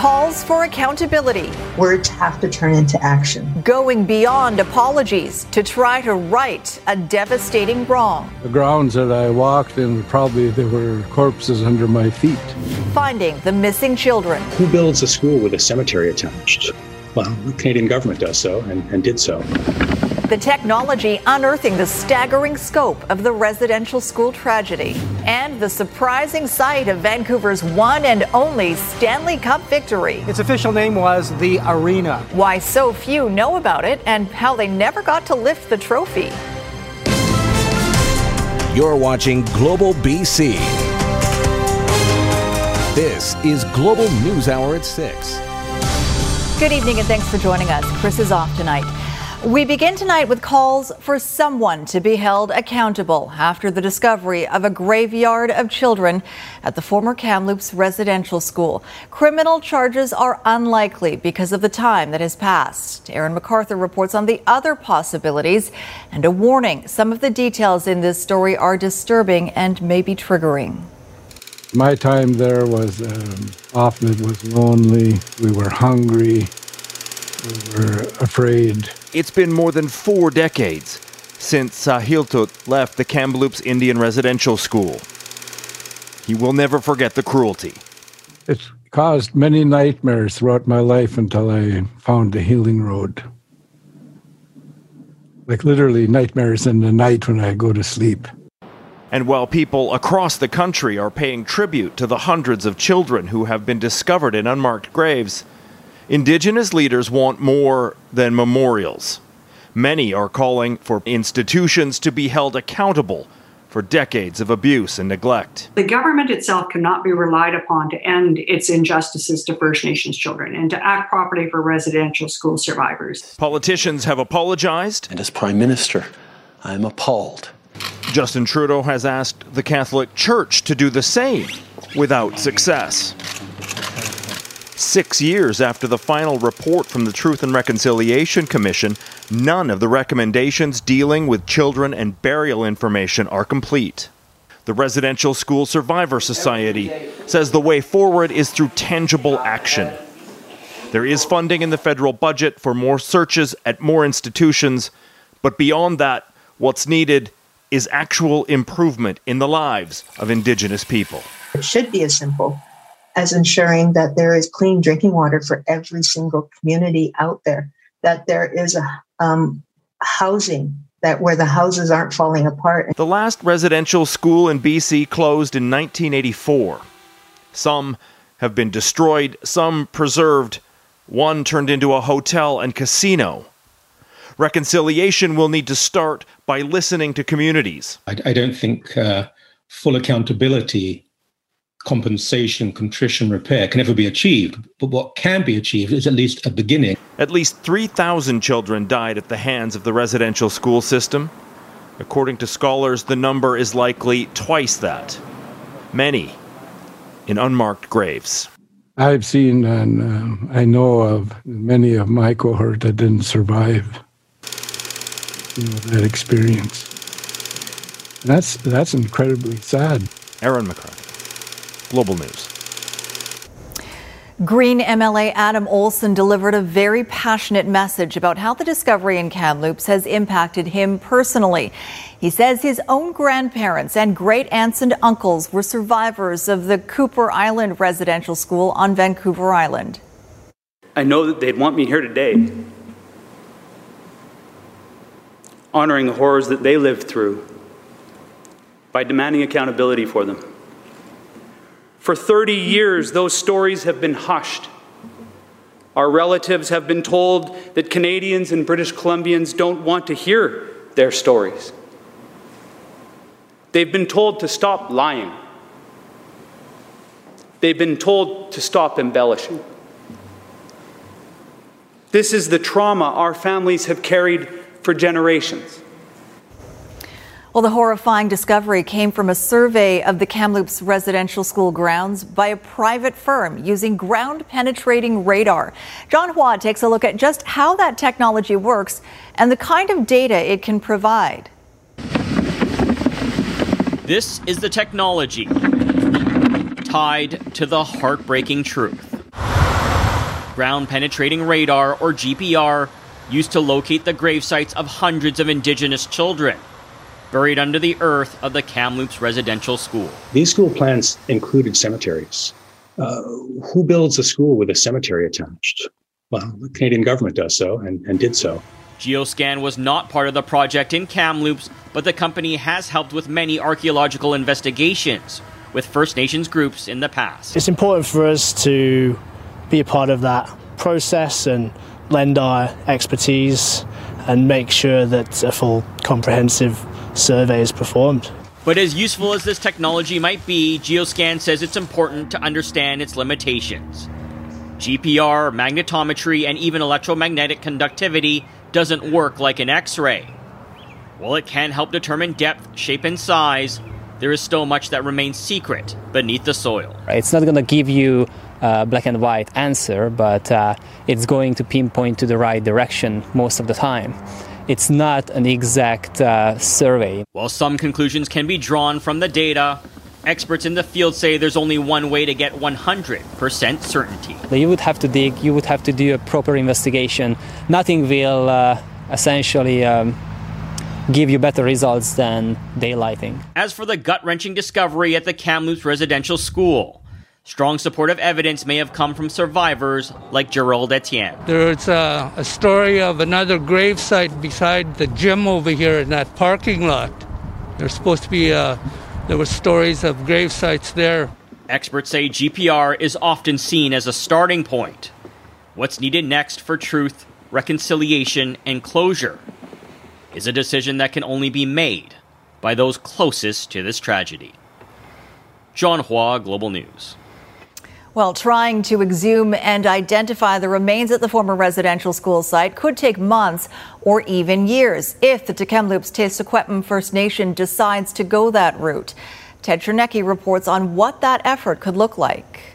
calls for accountability. Words have to turn into action. Going beyond apologies to try to right a devastating wrong. The grounds that I walked in, probably there were corpses under my feet. Finding the missing children. Who builds a school with a cemetery attached? Well, the Canadian government does so and, and did so. The technology unearthing the staggering scope of the residential school tragedy and the surprising sight of Vancouver's one and only Stanley Cup victory. Its official name was the Arena. Why so few know about it and how they never got to lift the trophy. You're watching Global BC. This is Global News Hour at 6. Good evening and thanks for joining us. Chris is off tonight. We begin tonight with calls for someone to be held accountable after the discovery of a graveyard of children at the former Kamloops residential school. Criminal charges are unlikely because of the time that has passed. Aaron McArthur reports on the other possibilities and a warning. Some of the details in this story are disturbing and may be triggering. My time there was um, often it was lonely. We were hungry. We were afraid. It's been more than four decades since Sahiltut left the Kamloops Indian Residential School. He will never forget the cruelty. It's caused many nightmares throughout my life until I found the healing road. Like literally nightmares in the night when I go to sleep. And while people across the country are paying tribute to the hundreds of children who have been discovered in unmarked graves, Indigenous leaders want more than memorials. Many are calling for institutions to be held accountable for decades of abuse and neglect. The government itself cannot be relied upon to end its injustices to First Nations children and to act properly for residential school survivors. Politicians have apologized. And as Prime Minister, I am appalled. Justin Trudeau has asked the Catholic Church to do the same without success. Six years after the final report from the Truth and Reconciliation Commission, none of the recommendations dealing with children and burial information are complete. The Residential School Survivor Society says the way forward is through tangible action. There is funding in the federal budget for more searches at more institutions, but beyond that, what's needed is actual improvement in the lives of Indigenous people. It should be as simple as ensuring that there is clean drinking water for every single community out there, that there is a um, housing that where the houses aren't falling apart. The last residential school in BC closed in 1984. Some have been destroyed, some preserved, one turned into a hotel and casino. Reconciliation will need to start by listening to communities. I, I don't think uh, full accountability compensation, contrition, repair can never be achieved. But what can be achieved is at least a beginning. At least 3,000 children died at the hands of the residential school system. According to scholars, the number is likely twice that. Many in unmarked graves. I've seen and uh, I know of many of my cohort that didn't survive you know, that experience. That's that's incredibly sad. Aaron McArthur. Global News. Green MLA Adam Olsen delivered a very passionate message about how the discovery in Kamloops has impacted him personally. He says his own grandparents and great aunts and uncles were survivors of the Kuper Island Residential School on Vancouver Island. I know that they'd want me here today, honoring the horrors that they lived through by demanding accountability for them. For 30 years, those stories have been hushed. Our relatives have been told that Canadians and British Columbians don't want to hear their stories. They've been told to stop lying. They've been told to stop embellishing. This is the trauma our families have carried for generations. Well, the horrifying discovery came from a survey of the Kamloops residential school grounds by a private firm using ground penetrating radar. John Hua takes a look at just how that technology works and the kind of data it can provide. This is the technology tied to the heartbreaking truth. ground penetrating radar, or GPR, used to locate the grave sites of hundreds of Indigenous children buried under the earth of the Kamloops Residential School. These school plans included cemeteries. Uh, who builds a school with a cemetery attached? Well, the Canadian government does so and, and did so. Geoscan was not part of the project in Kamloops, but the company has helped with many archaeological investigations with First Nations groups in the past. It's important for us to be a part of that process and lend our expertise and make sure that a full comprehensive survey is performed. But as useful as this technology might be, Geoscan says it's important to understand its limitations. GPR, magnetometry, and even electromagnetic conductivity doesn't work like an X ray. While it can help determine depth, shape, and size, there is still much that remains secret beneath the soil. It's not going to give you a black and white answer, but uh, it's going to pinpoint to the right direction most of the time. It's not an exact uh, survey. While some conclusions can be drawn from the data, experts in the field say there's only one way to get 100% certainty. You would have to dig, you would have to do a proper investigation. Nothing will uh, essentially um, give you better results than daylighting. As for the gut wrenching discovery at the Kamloops Residential School, strong supportive evidence may have come from survivors like Gerald Etienne. There's a, a story of another gravesite beside the gym over here in that parking lot. There's supposed to be a, there were stories of grave sites there. Experts say GPR is often seen as a starting point. What's needed next for truth, reconciliation, and closure is a decision that can only be made by those closest to this tragedy. John Hua, Global News. Well, trying to exhume and identify the remains at the former residential school site could take months or even years if the Tk'emlúps te First Nation decides to go that route. Ted Chernecki reports on what that effort could look like.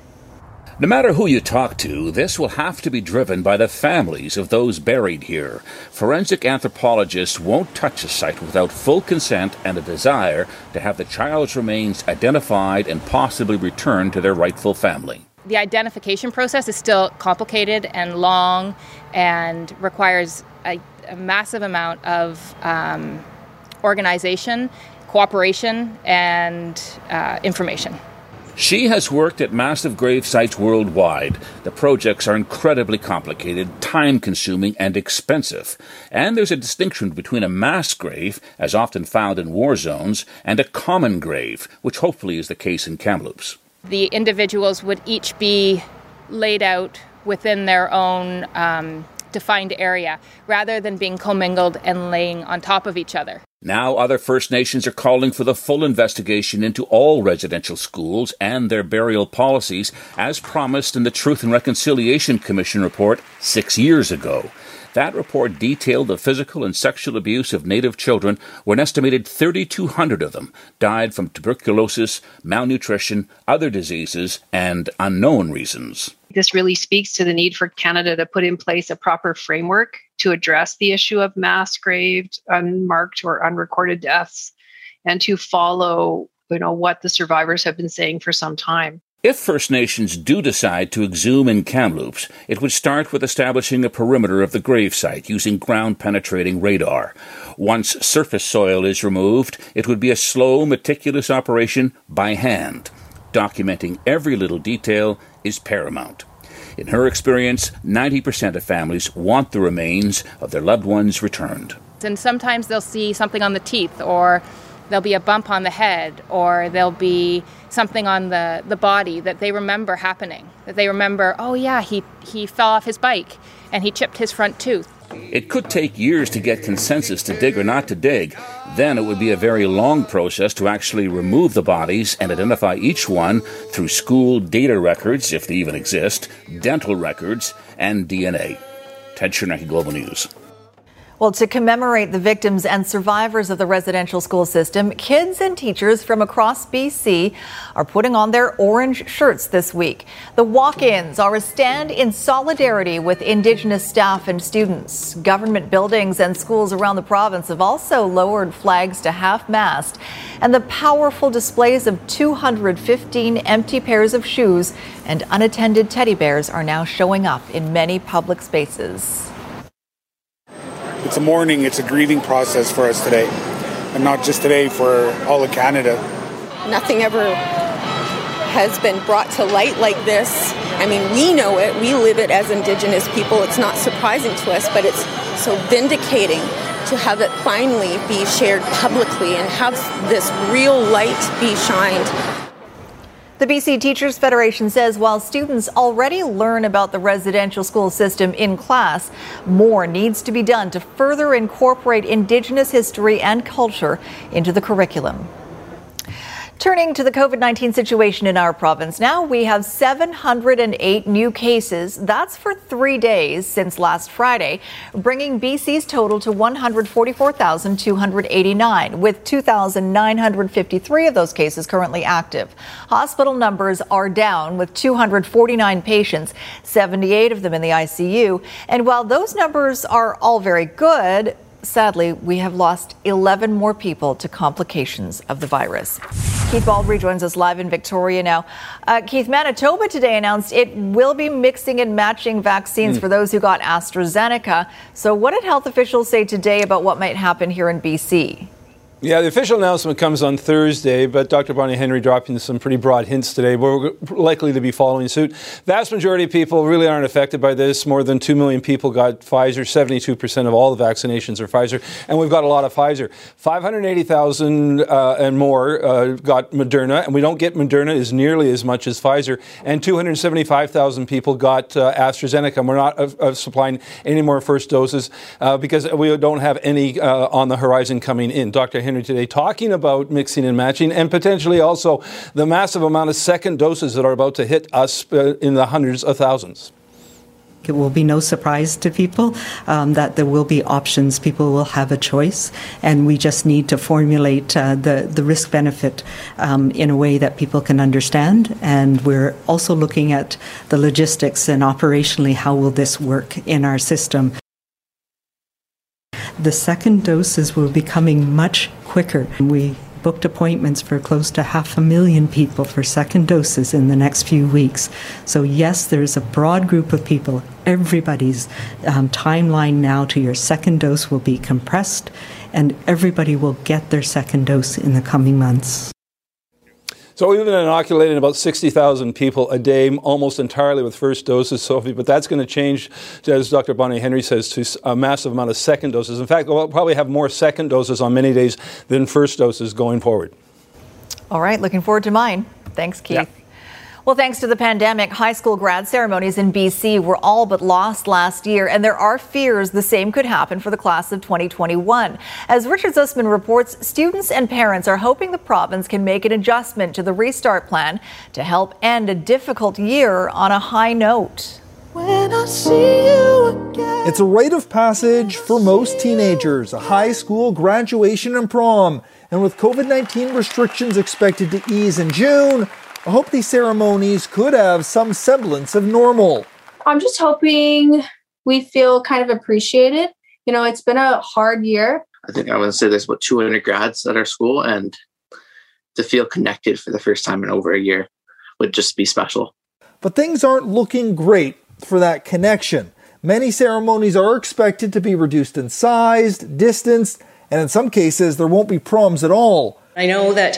No matter who you talk to, this will have to be driven by the families of those buried here. Forensic anthropologists won't touch a site without full consent and a desire to have the child's remains identified and possibly returned to their rightful family. The identification process is still complicated and long and requires a, a massive amount of um, organization, cooperation, and uh, information. She has worked at massive grave sites worldwide. The projects are incredibly complicated, time consuming, and expensive. And there's a distinction between a mass grave, as often found in war zones, and a common grave, which hopefully is the case in Kamloops. The individuals would each be laid out within their own um, defined area rather than being commingled and laying on top of each other. Now, other First Nations are calling for the full investigation into all residential schools and their burial policies, as promised in the Truth and Reconciliation Commission report six years ago. That report detailed the physical and sexual abuse of Native children, where an estimated 3,200 of them died from tuberculosis, malnutrition, other diseases, and unknown reasons. This really speaks to the need for Canada to put in place a proper framework to address the issue of mass graved, unmarked, or unrecorded deaths, and to follow, you know, what the survivors have been saying for some time. If First Nations do decide to exhume in Kamloops, it would start with establishing a perimeter of the gravesite using ground penetrating radar. Once surface soil is removed, it would be a slow, meticulous operation by hand. Documenting every little detail is paramount. In her experience, 90% of families want the remains of their loved ones returned. And sometimes they'll see something on the teeth, or there'll be a bump on the head, or there'll be something on the, the body that they remember happening. That they remember, oh, yeah, he, he fell off his bike and he chipped his front tooth. It could take years to get consensus to dig or not to dig. Then it would be a very long process to actually remove the bodies and identify each one through school data records, if they even exist, dental records, and DNA. Ted Chernecki, Global News. Well, to commemorate the victims and survivors of the residential school system, kids and teachers from across BC are putting on their orange shirts this week. The walk ins are a stand in solidarity with Indigenous staff and students. Government buildings and schools around the province have also lowered flags to half mast, and the powerful displays of 215 empty pairs of shoes and unattended teddy bears are now showing up in many public spaces. It's a mourning, it's a grieving process for us today, and not just today, for all of Canada. Nothing ever has been brought to light like this. I mean, we know it, we live it as Indigenous people. It's not surprising to us, but it's so vindicating to have it finally be shared publicly and have this real light be shined the BC Teachers Federation says while students already learn about the residential school system in class, more needs to be done to further incorporate Indigenous history and culture into the curriculum. Turning to the COVID 19 situation in our province now, we have 708 new cases. That's for three days since last Friday, bringing BC's total to 144,289, with 2,953 of those cases currently active. Hospital numbers are down, with 249 patients, 78 of them in the ICU. And while those numbers are all very good, sadly, we have lost 11 more people to complications of the virus. Keith Baldrey joins us live in Victoria now. Uh, Keith, Manitoba today announced it will be mixing and matching vaccines mm. for those who got AstraZeneca. So, what did health officials say today about what might happen here in BC? Yeah, the official announcement comes on Thursday, but Dr. Bonnie Henry dropping some pretty broad hints today. We're likely to be following suit. Vast majority of people really aren't affected by this. More than 2 million people got Pfizer. 72% of all the vaccinations are Pfizer. And we've got a lot of Pfizer. 580,000 uh, and more uh, got Moderna, and we don't get Moderna as nearly as much as Pfizer. And 275,000 people got uh, AstraZeneca. And we're not uh, supplying any more first doses uh, because we don't have any uh, on the horizon coming in. Dr. Henry today talking about mixing and matching and potentially also the massive amount of second doses that are about to hit us uh, in the hundreds of thousands. It will be no surprise to people um, that there will be options. People will have a choice, and we just need to formulate uh, the the risk benefit um, in a way that people can understand. And we're also looking at the logistics and operationally how will this work in our system. The second doses will be coming much quicker. We booked appointments for close to half a million people for second doses in the next few weeks. So, yes, there's a broad group of people. Everybody's um, timeline now to your second dose will be compressed, and everybody will get their second dose in the coming months. So we've been inoculating about 60,000 people a day, almost entirely with first doses, Sophie, but that's going to change, as Dr. Bonnie Henry says, to a massive amount of second doses. In fact, we'll probably have more second doses on many days than first doses going forward. All right, looking forward to mine. Thanks, Keith. Yeah. Well, thanks to the pandemic, high school grad ceremonies in BC were all but lost last year, and there are fears the same could happen for the class of 2021. As Richard Zussman reports, students and parents are hoping the province can make an adjustment to the restart plan to help end a difficult year on a high note. It's a rite of passage for most teenagers, a high school graduation and prom. And with COVID 19 restrictions expected to ease in June, I hope these ceremonies could have some semblance of normal. I'm just hoping we feel kind of appreciated. You know, it's been a hard year. I think I would say there's about 200 grads at our school, and to feel connected for the first time in over a year would just be special. But things aren't looking great for that connection. Many ceremonies are expected to be reduced in size, distance, and in some cases, there won't be proms at all. I know that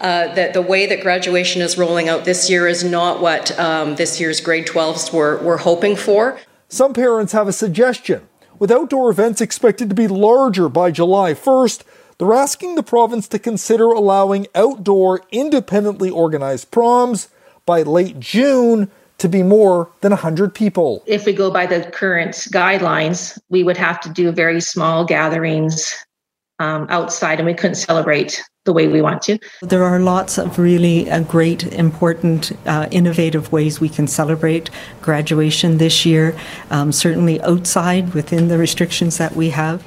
uh, that the way that graduation is rolling out this year is not what um, this year's grade 12s were, were hoping for. Some parents have a suggestion. With outdoor events expected to be larger by July 1st, they're asking the province to consider allowing outdoor, independently organized proms by late June to be more than 100 people. If we go by the current guidelines, we would have to do very small gatherings um, outside and we couldn't celebrate the way we want to. There are lots of really uh, great, important, uh, innovative ways we can celebrate graduation this year, um, certainly outside within the restrictions that we have.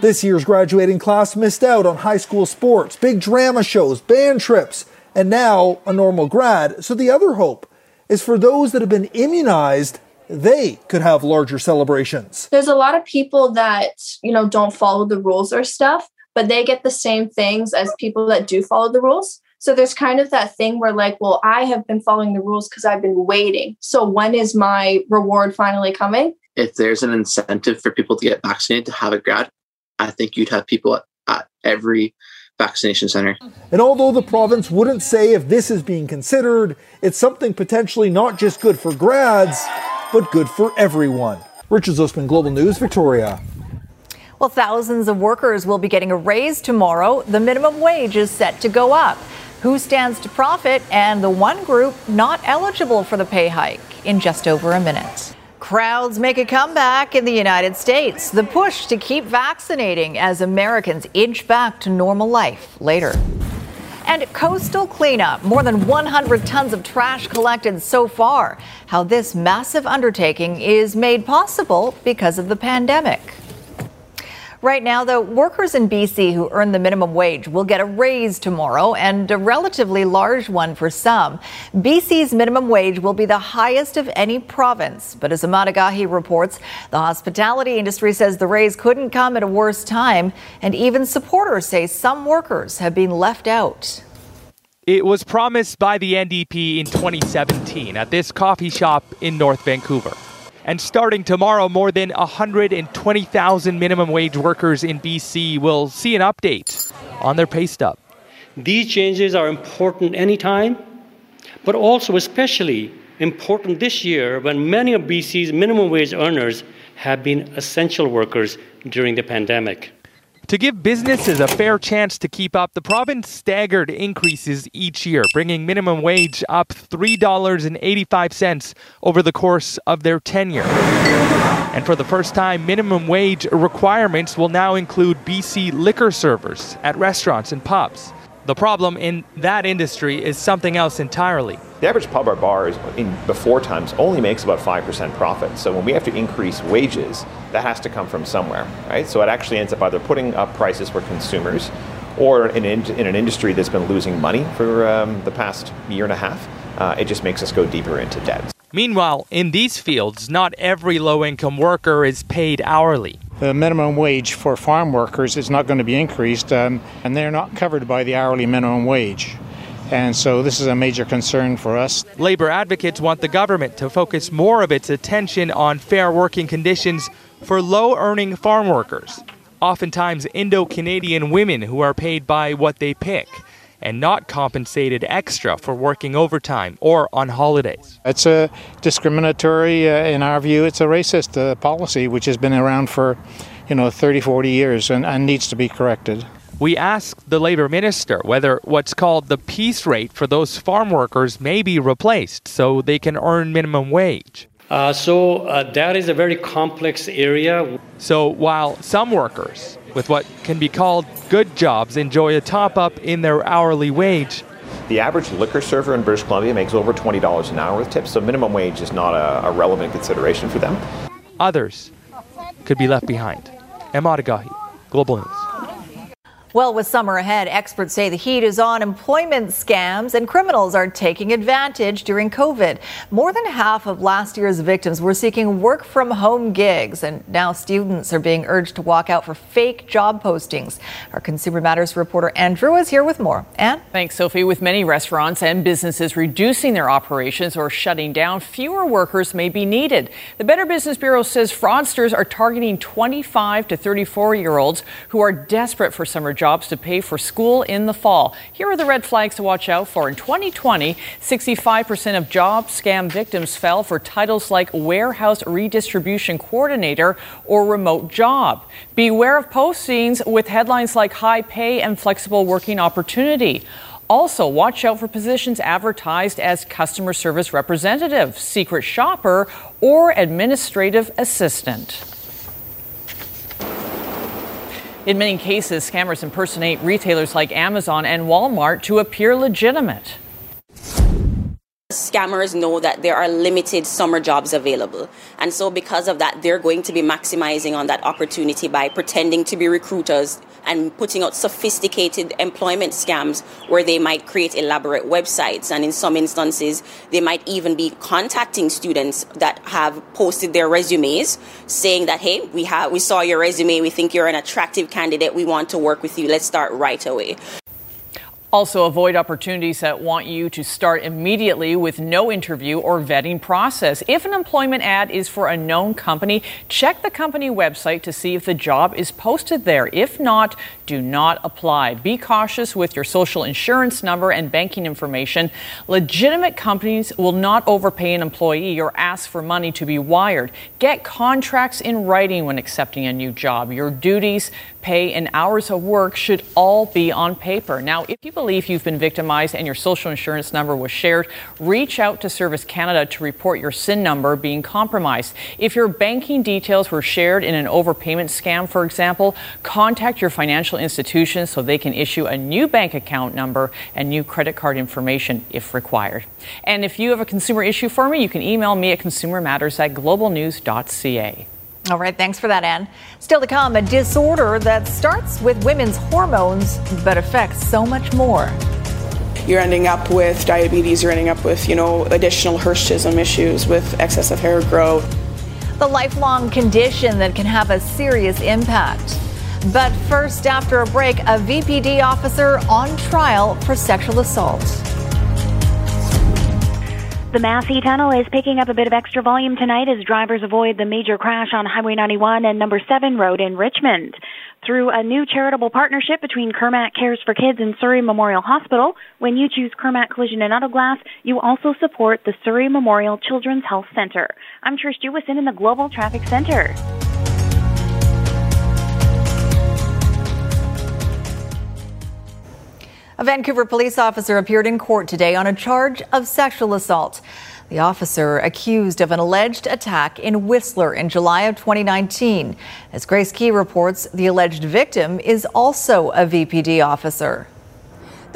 This year's graduating class missed out on high school sports, big drama shows, band trips, and now a normal grad. So the other hope is for those that have been immunized they could have larger celebrations. There's a lot of people that, you know, don't follow the rules or stuff but they get the same things as people that do follow the rules. So there's kind of that thing where, like, well, I have been following the rules because I've been waiting. So when is my reward finally coming? If there's an incentive for people to get vaccinated to have a grad, I think you'd have people at, at every vaccination center. And although the province wouldn't say if this is being considered, it's something potentially not just good for grads, but good for everyone. Richard Zussman, Global News, Victoria. Well, thousands of workers will be getting a raise tomorrow. The minimum wage is set to go up. Who stands to profit and the one group not eligible for the pay hike in just over a minute. Crowds make a comeback in the United States. The push to keep vaccinating as Americans inch back to normal life later. And coastal cleanup, more than 100 tons of trash collected so far. How this massive undertaking is made possible because of the pandemic. Right now, though, workers in BC who earn the minimum wage will get a raise tomorrow and a relatively large one for some. BC's minimum wage will be the highest of any province. But as Emad Agahi reports, the hospitality industry says the raise couldn't come at a worse time. And even supporters say some workers have been left out. It was promised by the NDP in 2017 at this coffee shop in North Vancouver. And starting tomorrow, more than 120,000 minimum wage workers in BC will see an update on their pay stub. These changes are important anytime, but also especially important this year when many of BC's minimum wage earners have been essential workers during the pandemic. To give businesses a fair chance to keep up, the province staggered increases each year, bringing minimum wage up $3.85 over the course of their tenure. And for the first time, minimum wage requirements will now include BC liquor servers at restaurants and pubs. The problem in that industry is something else entirely. The average pub or bar is in before times only makes about 5% profit. So when we have to increase wages, that has to come from somewhere, right? So it actually ends up either putting up prices for consumers or in, in an industry that's been losing money for um, the past year and a half, uh, it just makes us go deeper into debt. Meanwhile, in these fields, not every low income worker is paid hourly. The minimum wage for farm workers is not going to be increased, um, and they're not covered by the hourly minimum wage. And so this is a major concern for us. Labor advocates want the government to focus more of its attention on fair working conditions for low earning farm workers, oftentimes Indo Canadian women who are paid by what they pick and not compensated extra for working overtime or on holidays. It's a discriminatory, uh, in our view, it's a racist uh, policy which has been around for, you know, 30, 40 years and, and needs to be corrected. We asked the labor minister whether what's called the piece rate for those farm workers may be replaced so they can earn minimum wage. Uh, so uh, that is a very complex area. So while some workers with what can be called good jobs enjoy a top up in their hourly wage, the average liquor server in British Columbia makes over $20 an hour with tips, so minimum wage is not a, a relevant consideration for them. Others could be left behind. Emad Agahi, Global News. Well, with summer ahead, experts say the heat is on employment scams and criminals are taking advantage during COVID. More than half of last year's victims were seeking work from home gigs, and now students are being urged to walk out for fake job postings. Our Consumer Matters reporter Anne Drewa is here with more. Anne? Thanks, Sophie. With many restaurants and businesses reducing their operations or shutting down, fewer workers may be needed. The Better Business Bureau says fraudsters are targeting 25 to 34 year olds who are desperate for summer jobs jobs to pay for school in the fall. Here are the red flags to watch out for. In 2020, 65% of job scam victims fell for titles like warehouse redistribution coordinator or remote job. Beware of postings with headlines like high pay and flexible working opportunity. Also, watch out for positions advertised as customer service representative, secret shopper, or administrative assistant. In many cases, scammers impersonate retailers like Amazon and Walmart to appear legitimate. Scammers know that there are limited summer jobs available. And so, because of that, they're going to be maximizing on that opportunity by pretending to be recruiters and putting out sophisticated employment scams where they might create elaborate websites. And in some instances, they might even be contacting students that have posted their resumes saying that, hey, we, have, we saw your resume, we think you're an attractive candidate, we want to work with you, let's start right away. Also, avoid opportunities that want you to start immediately with no interview or vetting process. If an employment ad is for a known company, check the company website to see if the job is posted there. If not, do not apply. Be cautious with your social insurance number and banking information. Legitimate companies will not overpay an employee or ask for money to be wired. Get contracts in writing when accepting a new job. Your duties, pay, and hours of work should all be on paper. Now, if you believe you've been victimized and your social insurance number was shared, reach out to Service Canada to report your SIN number being compromised. If your banking details were shared in an overpayment scam, for example, contact your financial institution so they can issue a new bank account number and new credit card information if required. And if you have a consumer issue for me, you can email me at consumermatters at globalnews.ca. All right, thanks for that, Anne. Still to come, a disorder that starts with women's hormones but affects so much more. You're ending up with diabetes, you're ending up with, you know, additional hirsutism issues with excessive hair growth. The lifelong condition that can have a serious impact. But first, after a break, a VPD officer on trial for sexual assault. The Massey Tunnel is picking up a bit of extra volume tonight as drivers avoid the major crash on Highway 91 and Number 7 Road in Richmond. Through a new charitable partnership between Kirmac Cares for Kids and Surrey Memorial Hospital, when you choose Kirmac Collision and Auto Glass, you also support the Surrey Memorial Children's Health Center. I'm Trish Jewison in the Global Traffic Center. A Vancouver police officer appeared in court today on a charge of sexual assault. The officer accused of an alleged attack in Whistler in July of 2019. As Grace Ke reports, the alleged victim is also a VPD officer.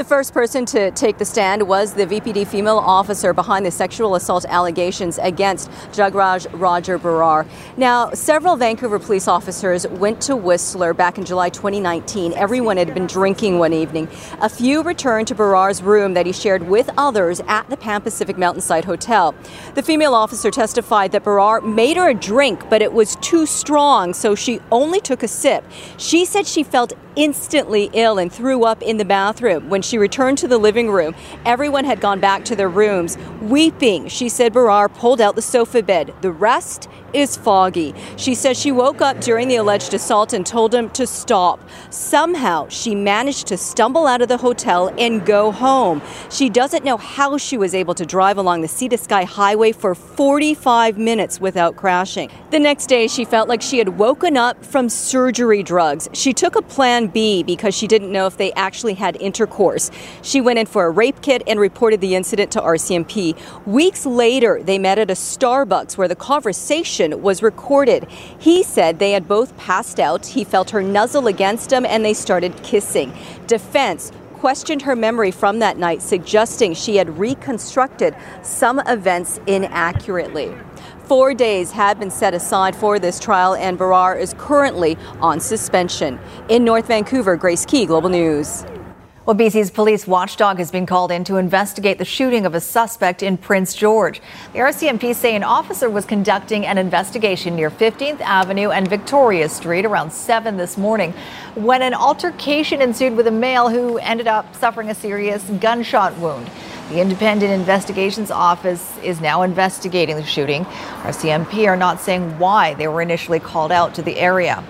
The first person to take the stand was the VPD female officer behind the sexual assault allegations against Jagraj Roger Berar. Now, several Vancouver police officers went to Whistler back in July 2019. Everyone had been drinking one evening. A few returned to Berar's room that he shared with others at the Pan Pacific Mountainside Hotel. The female officer testified that Berar made her a drink, but it was too strong, so she only took a sip. She said she felt instantly ill and threw up in the bathroom. When she returned to the living room, everyone had gone back to their rooms. Weeping, she said Berar pulled out the sofa bed. The rest is foggy. She says she woke up during the alleged assault and told him to stop. Somehow, she managed to stumble out of the hotel and go home. She doesn't know how she was able to drive along the Sea to Sky Highway for 45 minutes without crashing. The next day, she felt like she had woken up from surgery drugs. She took a plan B because she didn't know if they actually had intercourse. She went in for a rape kit and reported the incident to RCMP. Weeks later, they met at a Starbucks where the conversation was recorded. He said they had both passed out. He felt her nuzzle against him and they started kissing. Defense questioned her memory from that night, suggesting she had reconstructed some events inaccurately. Four days have been set aside for this trial, and Berar is currently on suspension. In North Vancouver, Grace Ke, Global News. Well, BC's police watchdog has been called in to investigate the shooting of a suspect in Prince George. The RCMP say an officer was conducting an investigation near 15th Avenue and Victoria Street around 7 this morning when an altercation ensued with a male who ended up suffering a serious gunshot wound. The Independent Investigations Office is now investigating the shooting. RCMP are not saying why they were initially called out to the area.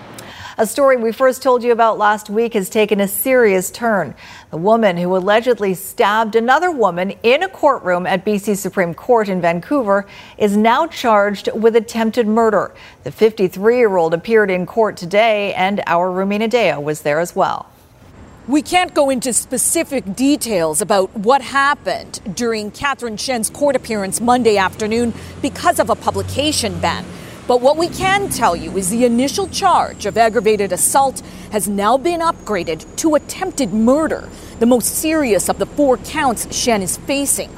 A story we first told you about last week has taken a serious turn. The woman who allegedly stabbed another woman in a courtroom at BC Supreme Court in Vancouver is now charged with attempted murder. The 53 year old appeared in court today, and our Rumina Daya was there as well. We can't go into specific details about what happened during Catherine Shen's court appearance Monday afternoon because of a publication ban. But what we can tell you is the initial charge of aggravated assault has now been upgraded to attempted murder, the most serious of the four counts Shen is facing.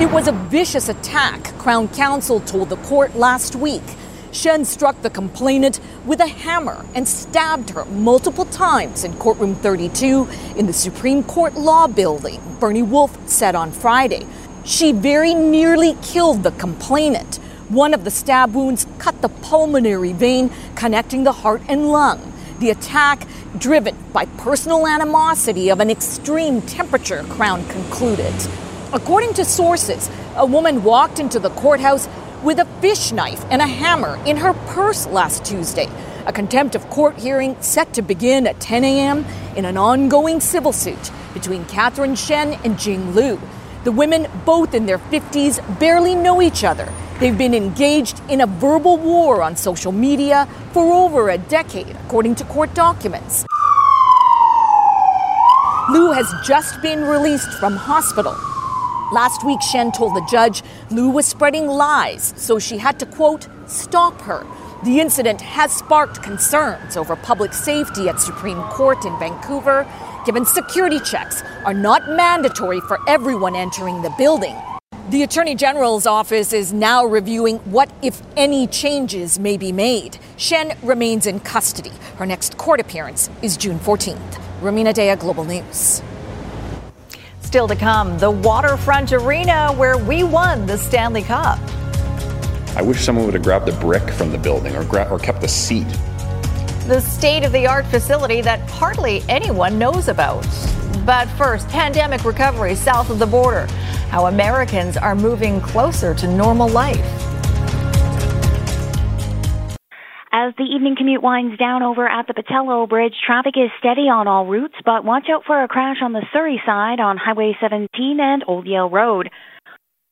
It was a vicious attack, Crown Counsel told the court last week. Shen struck the complainant with a hammer and stabbed her multiple times in courtroom 32 in the Supreme Court Law Building, Bernie Wolf said on Friday. She very nearly killed the complainant. One of the stab wounds cut the pulmonary vein connecting the heart and lung. The attack driven by personal animosity of an extreme temperature, Crown concluded. According to sources, a woman walked into the courthouse with a fish knife and a hammer in her purse last Tuesday. A contempt of court hearing set to begin at 10 a.m. in an ongoing civil suit between Catherine Shen and Jing Liu. The women, both in their 50s, barely know each other. They've been engaged in a verbal war on social media for over a decade, according to court documents. Liu has just been released from hospital. Last week, Shen told the judge Liu was spreading lies, so she had to, quote, stop her. The incident has sparked concerns over public safety at Supreme Court in Vancouver, given security checks are not mandatory for everyone entering the building. The Attorney General's office is now reviewing what, if any, changes may be made. Shen remains in custody. Her next court appearance is June 14th. Rumina Daya, Global News. Still to come, the Waterfront Arena where we won the Stanley Cup. I wish someone would have grabbed the brick from the building or, gra- or kept the seat. The state of the art facility that hardly anyone knows about. But first, pandemic recovery south of the border. How Americans are moving closer to normal life. As the evening commute winds down over at the Pattullo Bridge, traffic is steady on all routes, but watch out for a crash on the Surrey side on Highway 17 and Old Yale Road.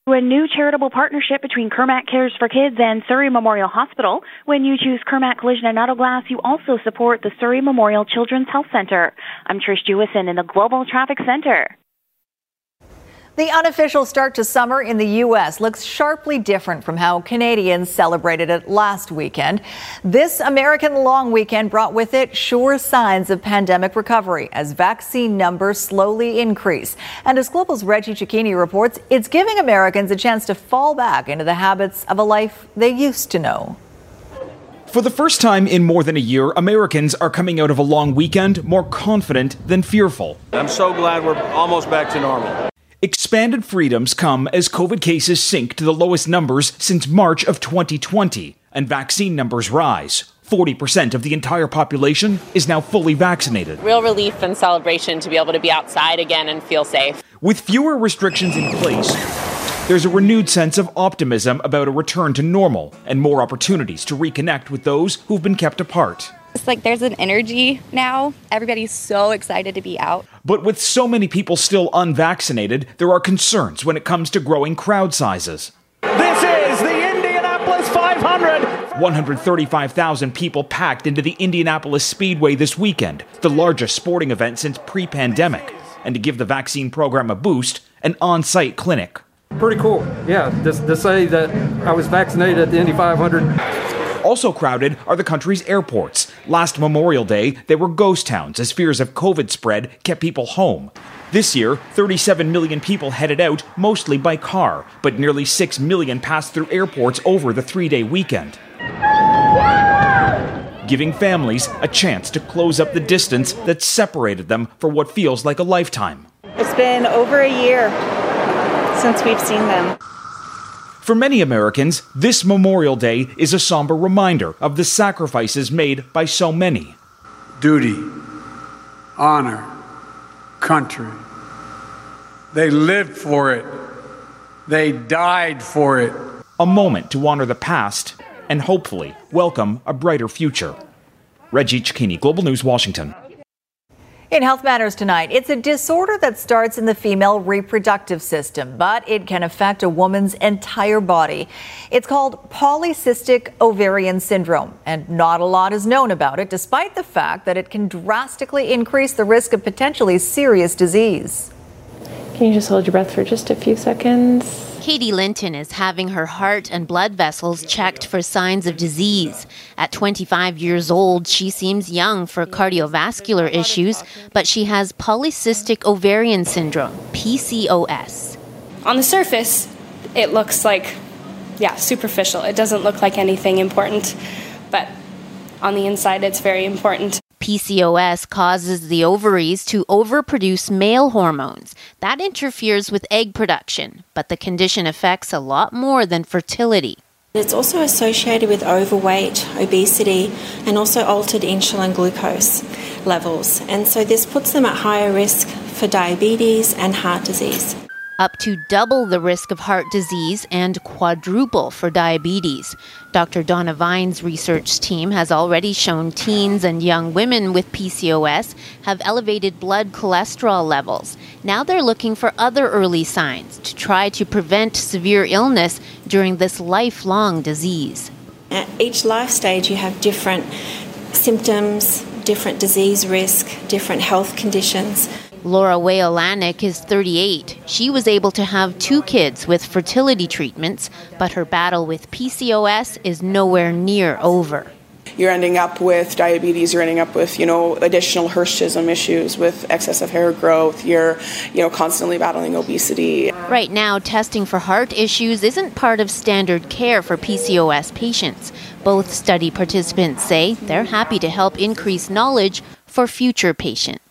A new charitable partnership between Kirmac Cares for Kids and Surrey Memorial Hospital. When you choose Kirmac Collision and Auto Glass, you also support the Surrey Memorial Children's Health Center. I'm Trish Jewison in the Global Traffic Center. The unofficial start to summer in the U.S. looks sharply different from how Canadians celebrated it last weekend. This American long weekend brought with it sure signs of pandemic recovery as vaccine numbers slowly increase. And as Global's Reggie Cecchini reports, it's giving Americans a chance to fall back into the habits of a life they used to know. For the first time in more than a year, Americans are coming out of a long weekend more confident than fearful. I'm so glad we're almost back to normal. Expanded freedoms come as COVID cases sink to the lowest numbers since March of 2020, and vaccine numbers rise. 40% of the entire population is now fully vaccinated. Real relief and celebration to be able to be outside again and feel safe. With fewer restrictions in place, there's a renewed sense of optimism about a return to normal and more opportunities to reconnect with those who've been kept apart. It's like there's an energy now. Everybody's so excited to be out. But with so many people still unvaccinated, there are concerns when it comes to growing crowd sizes. This is the Indianapolis 500. 135,000 people packed into the Indianapolis Speedway this weekend, the largest sporting event since pre pandemic. And to give the vaccine program a boost, an on site clinic. Pretty cool. Yeah, to, to say that I was vaccinated at the Indy 500. Also crowded are the country's airports. Last Memorial Day, they were ghost towns as fears of COVID spread kept people home. This year, 37 million people headed out, mostly by car, but nearly 6 million passed through airports over the three day weekend. Giving families a chance to close up the distance that separated them for what feels like a lifetime. It's been over a year since we've seen them. For many Americans, this Memorial Day is a somber reminder of the sacrifices made by so many. Duty, honor, country. They lived for it, they died for it. A moment to honor the past and hopefully welcome a brighter future. Reggie Cecchini, Global News, Washington. In Health Matters tonight, it's a disorder that starts in the female reproductive system, but it can affect a woman's entire body. It's called polycystic ovarian syndrome, and not a lot is known about it, despite the fact that it can drastically increase the risk of potentially serious disease. Can you just hold your breath for just a few seconds? Katie Linton is having her heart and blood vessels checked for signs of disease. At 25 years old, she seems young for cardiovascular issues, but she has polycystic ovarian syndrome, PCOS. On the surface, it looks like, yeah, superficial. It doesn't look like anything important, but on the inside, it's very important. PCOS causes the ovaries to overproduce male hormones. That interferes with egg production, but the condition affects a lot more than fertility. It's also associated with overweight, obesity, and also altered insulin glucose levels. And so this puts them at higher risk for diabetes and heart disease up to double the risk of heart disease and quadruple for diabetes. Dr. Donna Vine's research team has already shown teens and young women with PCOS have elevated blood cholesterol levels. Now they're looking for other early signs to try to prevent severe illness during this lifelong disease. At each life stage, you have different symptoms, different disease risk, different health conditions. Laura Wayolanik is 38. She was able to have two kids with fertility treatments, but her battle with PCOS is nowhere near over. You're ending up with diabetes, you're ending up with, you know, additional hirsutism issues with excessive hair growth, you're, you know, constantly battling obesity. Right now, testing for heart issues isn't part of standard care for PCOS patients. Both study participants say they're happy to help increase knowledge for future patients.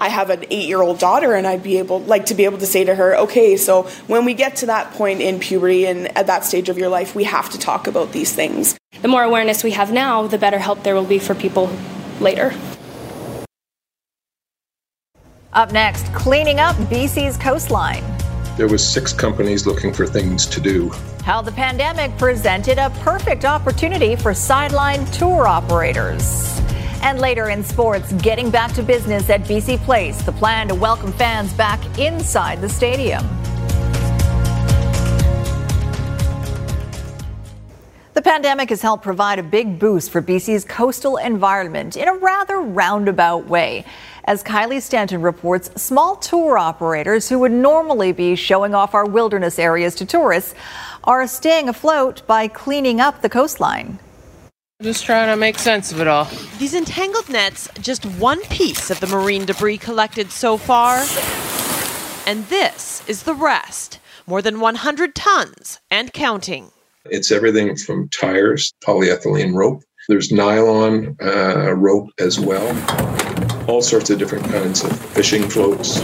I have an eight year old daughter, and I'd be able, like, to be able to say to her, okay, so when we get to that point in puberty and at that stage of your life, we have to talk about these things. The more awareness we have now, the better help there will be for people later. Up next, cleaning up BC's coastline. There was six companies looking for things to do. How the pandemic presented a perfect opportunity for sideline tour operators. And later in sports, getting back to business at BC Place, the plan to welcome fans back inside the stadium. The pandemic has helped provide a big boost for BC's coastal environment in a rather roundabout way. As Kylie Stanton reports, small tour operators who would normally be showing off our wilderness areas to tourists are staying afloat by cleaning up the coastline. Just trying to make sense of it all. These entangled nets, just one piece of the marine debris collected so far. And this is the rest more than 100 tons and counting. It's everything from tires, polyethylene rope, there's nylon uh, rope as well, all sorts of different kinds of fishing floats,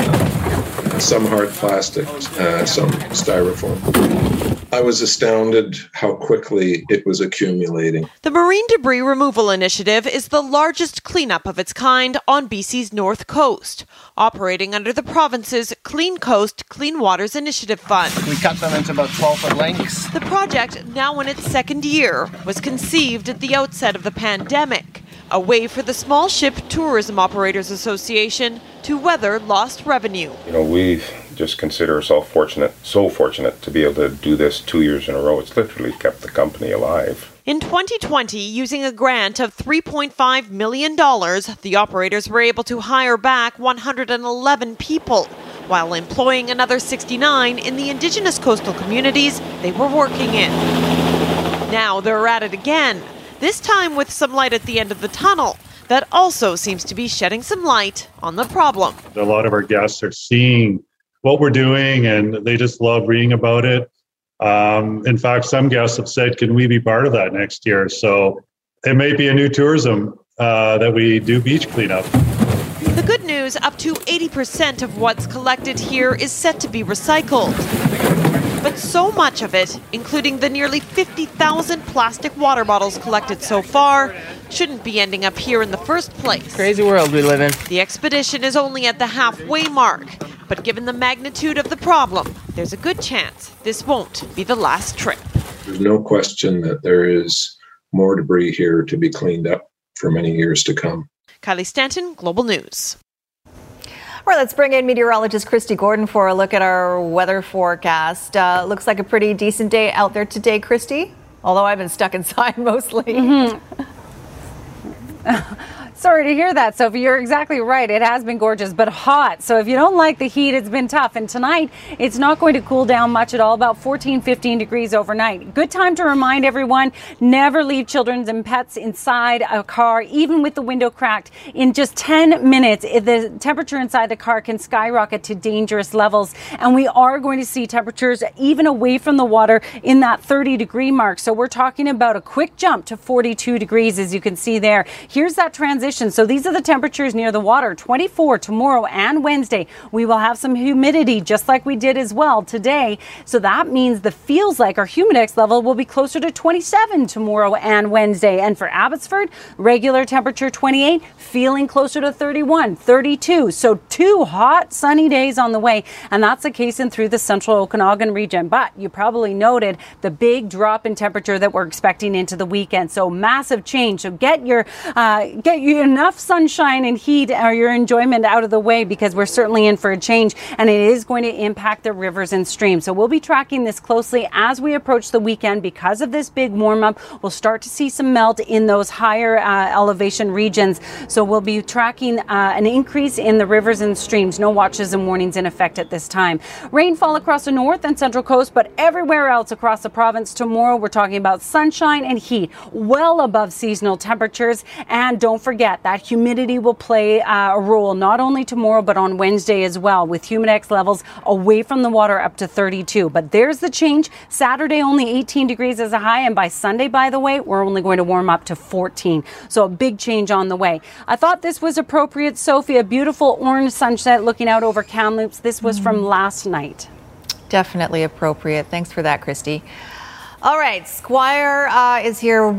some hard plastic, uh, some styrofoam. I was astounded how quickly it was accumulating. The Marine Debris Removal Initiative is the largest cleanup of its kind on BC's north coast, operating under the province's Clean Coast Clean Waters Initiative Fund. We cut them into about 12 foot lengths. The project, now in its second year, was conceived at the outset of the pandemic, a way for the Small Ship Tourism Operators Association to weather lost revenue. You know, we've just consider ourselves fortunate, so fortunate to be able to do this two years in a row. It's literally kept the company alive. In 2020, using a grant of $3.5 million, the operators were able to hire back 111 people while employing another 69 in the indigenous coastal communities they were working in. Now they're at it again, this time with some light at the end of the tunnel that also seems to be shedding some light on the problem. A lot of our guests are seeing what we're doing, and they just love reading about it. Um, in fact, some guests have said, "Can we be part of that next year?" So it may be a new tourism uh, that we do beach cleanup. The good news: up to 80% of what's collected here is set to be recycled. But so much of it, including the nearly 50,000 plastic water bottles collected so far, shouldn't be ending up here in the first place. Crazy world we live in. The expedition is only at the halfway mark, but given the magnitude of the problem, there's a good chance this won't be the last trip. There's no question that there is more debris here to be cleaned up for many years to come. Kylie Stanton, Global News. All right, let's bring in meteorologist Kristi Gordon for a look at our weather forecast. Uh, looks like a pretty decent day out there today, Christy, Although I've been stuck inside mostly. Mm-hmm. Sorry to hear that, Sophie. You're exactly right. It has been gorgeous, but hot. So if you don't like the heat, it's been tough. And tonight, it's not going to cool down much at all, about 14, 15 degrees overnight. Good time to remind everyone never leave children and pets inside a car, even with the window cracked. In just 10 minutes, the temperature inside the car can skyrocket to dangerous levels. And we are going to see temperatures even away from the water in that 30 degree mark. So we're talking about a quick jump to 42 degrees, as you can see there. Here's that transition so these are the temperatures near the water 24 tomorrow and Wednesday. We will have some humidity just like we did as well today. So that means the feels like our humidex level will be closer to 27 tomorrow and Wednesday. And for Abbotsford, regular temperature 28, feeling closer to 31, 32. So two hot sunny days on the way. And that's the case in through the central Okanagan region. But you probably noted the big drop in temperature that we're expecting into the weekend. So massive change. So get your uh, get your enough sunshine and heat or your enjoyment out of the way because we're certainly in for a change and it is going to impact the rivers and streams. So we'll be tracking this closely as we approach the weekend because of this big warm up. We'll start to see some melt in those higher uh, elevation regions. So we'll be tracking uh, an increase in the rivers and streams. No watches and warnings in effect at this time. Rainfall across the north and central coast, but everywhere else across the province tomorrow, we're talking about sunshine and heat well above seasonal temperatures. And don't forget, forget that humidity will play uh, a role not only tomorrow but on Wednesday as well, with humidex levels away from the water up to 32. But there's the change. Saturday only 18 degrees as a high, and by Sunday, by the way, we're only going to warm up to 14. So a big change on the way. I thought this was appropriate, Sophie. A beautiful orange sunset looking out over Kamloops. This was from last night. Definitely appropriate. Thanks for that, Kristi. All right, Squire uh, is here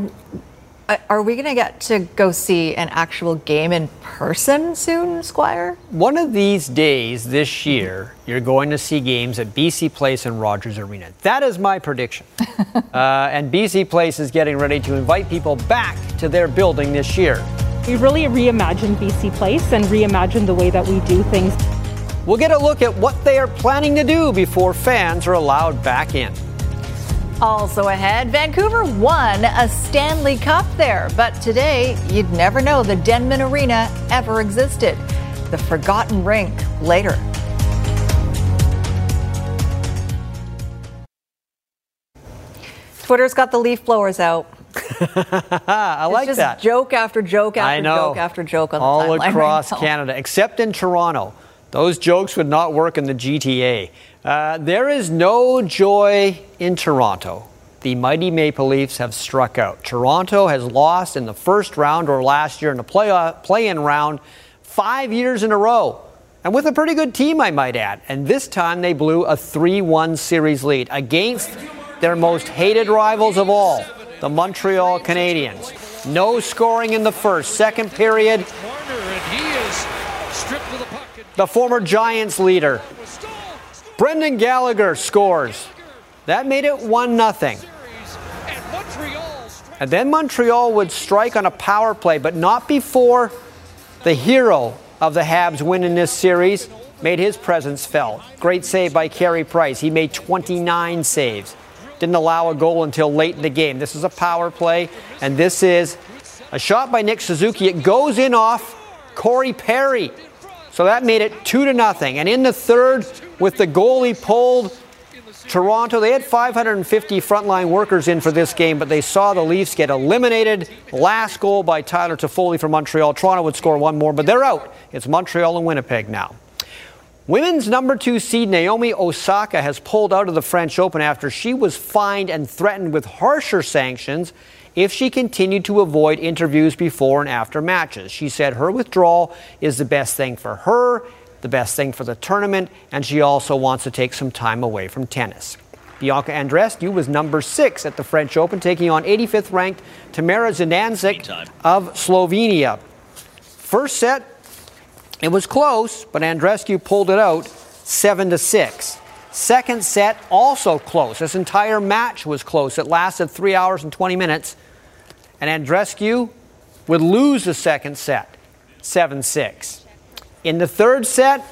are we going to get to go see an actual game in person soon, Squire? One of these days this year, you're going to see games at BC Place and Rogers Arena. That is my prediction. uh, and BC Place is getting ready to invite people back to their building this year. We really reimagined BC Place and reimagined the way that we do things. We'll get a look at what they are planning to do before fans are allowed back in. Also ahead, Vancouver won a Stanley Cup there, but today you'd never know the Denman Arena ever existed. The forgotten rink later. Twitter's got the leaf blowers out. I it's like just that. Joke after joke after joke after joke on all across right Canada, except in Toronto. Those jokes would not work in the GTA. Uh, there is no joy in Toronto. The mighty Maple Leafs have struck out. Toronto has lost in the first round or last year in the play, uh, play-in round five years in a row. And with a pretty good team, I might add. And this time they blew a 3 1 series lead against their most hated rivals of all, the Montreal Canadiens. No scoring in the first. Second period, the former Giants leader Brendan Gallagher scores. That made it 1 0. And then Montreal would strike on a power play, but not before the hero of the Habs winning this series made his presence felt. Great save by Carey Price. He made 29 saves. Didn't allow a goal until late in the game. This is a power play, and this is a shot by Nick Suzuki. It goes in off Corey Perry. So that made it two to nothing. And in the third, with the goalie pulled, Toronto, they had 550 frontline workers in for this game, but they saw the Leafs get eliminated. Last goal by Tyler Toffoli from Montreal. Toronto would score one more, but they're out. It's Montreal and Winnipeg now. Women's number two seed Naomi Osaka has pulled out of the French Open after she was fined and threatened with harsher sanctions if she continued to avoid interviews before and after matches. She said her withdrawal is the best thing for her, the best thing for the tournament, and she also wants to take some time away from tennis. Bianca Andreescu was number six at the French Open, taking on 85th ranked Tamara Zidansek of Slovenia. First set, it was close, but Andreescu pulled it out seven to six. Second set, also close. This entire match was close. It lasted three hours and 20 minutes and Andreescu would lose the second set, 7 6. In the third set,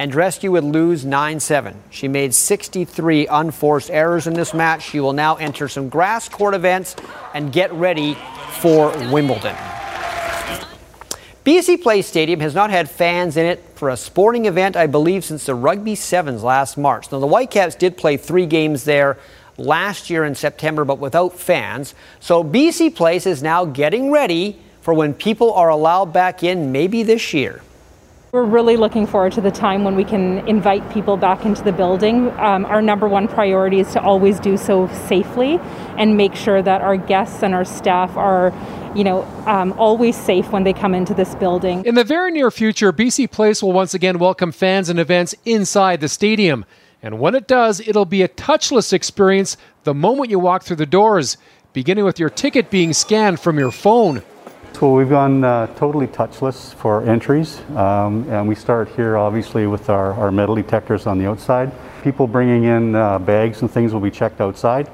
Andreescu would lose 9 7. She made 63 unforced errors in this match. She will now enter some grass court events and get ready for Wimbledon. BC Place Stadium has not had fans in it for a sporting event, I believe, since the Rugby Sevens last March. Now, the Whitecaps did play three games there last year in September, but without fans. So BC Place is now getting ready for when people are allowed back in, maybe this year. We're really looking forward to the time when we can invite people back into the building. Um, our number one priority is to always do so safely and make sure that our guests and our staff are, you know, um, always safe when they come into this building. In the very near future, BC Place will once again welcome fans and events inside the stadium. And when it does, it'll be a touchless experience the moment you walk through the doors, beginning with your ticket being scanned from your phone. So we've gone uh, totally touchless for entries, um, and we start here obviously with our, our, metal detectors on the outside. People bringing in uh, bags and things will be checked outside.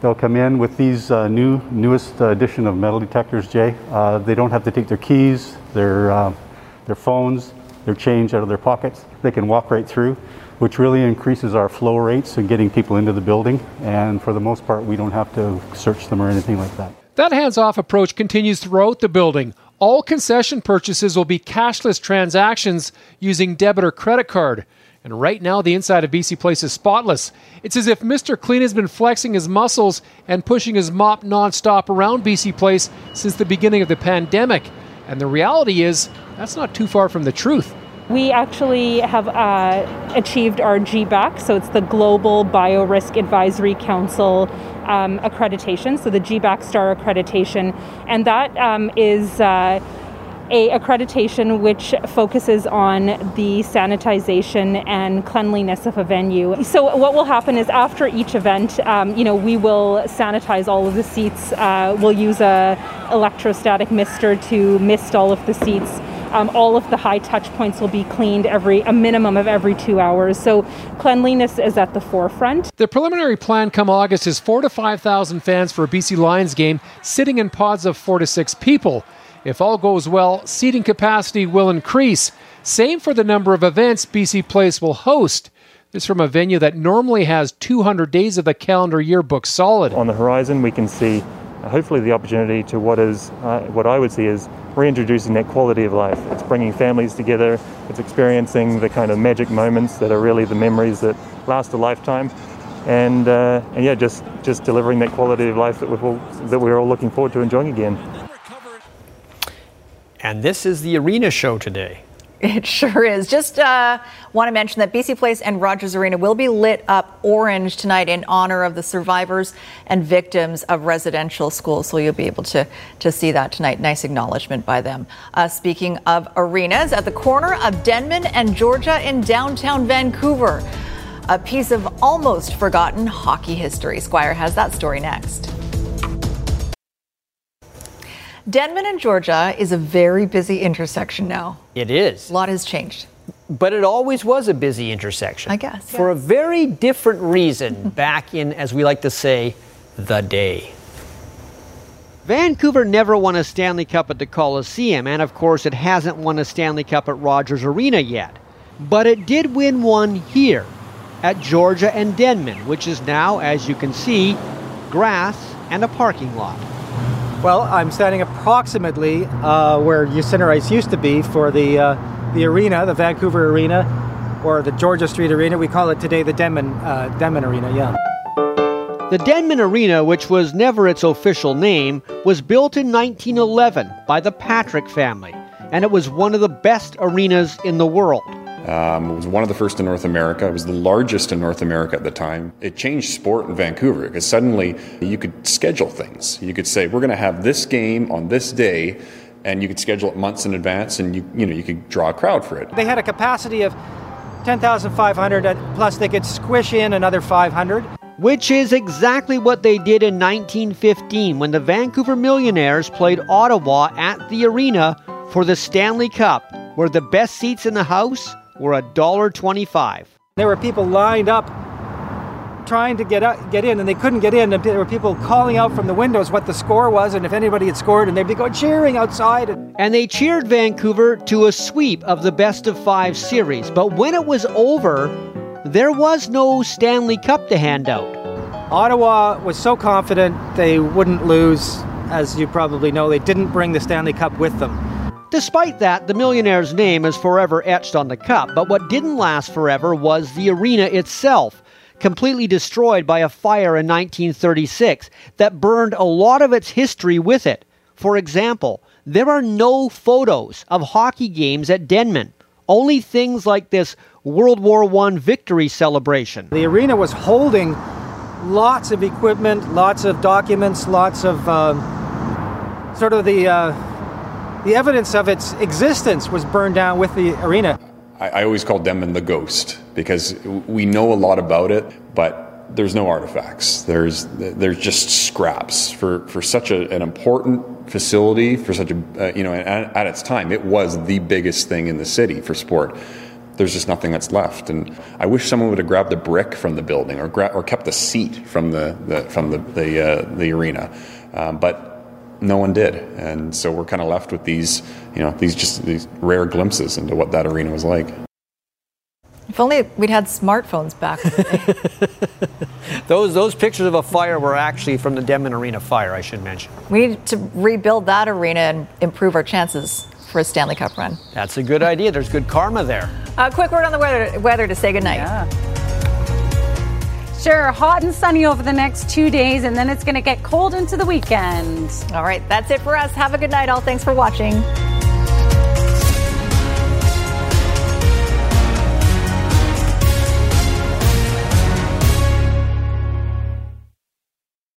They'll come in with these uh, new newest edition of metal detectors, Jay. Uh, they don't have to take their keys, their uh, their phones, their change out of their pockets. They can walk right through, which really increases our flow rates and getting people into the building. And for the most part, we don't have to search them or anything like that. That hands off approach continues throughout the building. All concession purchases will be cashless transactions using debit or credit card. And right now, the inside of BC Place is spotless. It's as if Mr. Clean has been flexing his muscles and pushing his mop nonstop around BC Place since the beginning of the pandemic. And the reality is, that's not too far from the truth. We actually have uh, achieved our GBAC, so it's the Global Biorisk Advisory Council um, accreditation, so the GBAC Star accreditation, and that um, is. Uh, a accreditation which focuses on the sanitization and cleanliness of a venue. So what will happen is after each event, um, you know, we will sanitize all of the seats. Uh, we'll use a electrostatic mister to mist all of the seats. Um, all of the high touch points will be cleaned every a minimum of every two hours. So cleanliness is at the forefront. The preliminary plan come August is four to five thousand fans for a BC Lions game, sitting in pods of four to six people. If all goes well, seating capacity will increase. Same for the number of events BC Place will host. This from a venue that normally has 200 days of the calendar year booked solid. On the horizon, we can see hopefully the opportunity to what is uh, what I would see is reintroducing that quality of life. It's bringing families together. It's experiencing the kind of magic moments that are really the memories that last a lifetime, and uh, and yeah, just just delivering that quality of life that we're all, that we're all looking forward to enjoying again. And this is the arena show today. It sure is. Just uh, want to mention that BC Place and Rogers Arena will be lit up orange tonight in honor of the survivors and victims of residential schools. So you'll be able to, to see that tonight. Nice acknowledgement by them. Uh, speaking of arenas, at the corner of Denman and Georgia in downtown Vancouver, a piece of almost forgotten hockey history. Squire has that story next. Denman and Georgia is a very busy intersection now. It is. A lot has changed. But it always was a busy intersection. I guess. For yes. a very different reason back in, as we like to say, the day. Vancouver never won a Stanley Cup at the Coliseum, and of course, it hasn't won a Stanley Cup at Rogers Arena yet. But it did win one here at Georgia and Denman, which is now, as you can see, grass and a parking lot. Well, I'm standing approximately uh, where Ice used to be for the uh, the arena, the Vancouver Arena, or the Georgia Street Arena. We call it today the Denman uh, Denman Arena. Yeah. The Denman Arena, which was never its official name, was built in 1911 by the Patrick family, and it was one of the best arenas in the world. Um, it was one of the first in North America. It was the largest in North America at the time. It changed sport in Vancouver because suddenly you could schedule things. You could say, we're going to have this game on this day, and you could schedule it months in advance, and you, you, know, you could draw a crowd for it. They had a capacity of 10,500, plus they could squish in another 500. Which is exactly what they did in 1915 when the Vancouver Millionaires played Ottawa at the arena for the Stanley Cup, where the best seats in the house were $1.25. There were people lined up trying to get out, get in, and they couldn't get in. And there were people calling out from the windows what the score was, and if anybody had scored, and they'd be going cheering outside. And they cheered Vancouver to a sweep of the best of five series. But when it was over, there was no Stanley Cup to hand out. Ottawa was so confident they wouldn't lose, as you probably know, they didn't bring the Stanley Cup with them. Despite that, the Millionaire's name is forever etched on the cup, but what didn't last forever was the arena itself, completely destroyed by a fire in 1936 that burned a lot of its history with it. For example, there are no photos of hockey games at Denman, only things like this World War I victory celebration. The arena was holding lots of equipment, lots of documents, lots of uh, sort of the uh, the evidence of its existence was burned down with the arena. I, I always call Denman the ghost because we know a lot about it, but there's no artifacts. There's there's just scraps for for such a, an important facility for such a uh, you know at, at its time it was the biggest thing in the city for sport. There's just nothing that's left, and I wish someone would have grabbed a brick from the building or gra- or kept a seat from the, the from the the, uh, the arena, um, but no one did, and so we're kind of left with these you know these just these rare glimpses into what that arena was like. If only we'd had smartphones back in. Those those pictures of a fire were actually from the Denman Arena fire, I should mention. we need to rebuild that arena and improve our chances for a Stanley Cup run. That's a good idea. There's good karma there. A quick word on the weather, weather to say goodnight. Sure, hot and sunny over the next two days, and then it's going to get cold into the weekend. All right, that's it for us. Have a good night, all. Thanks for watching.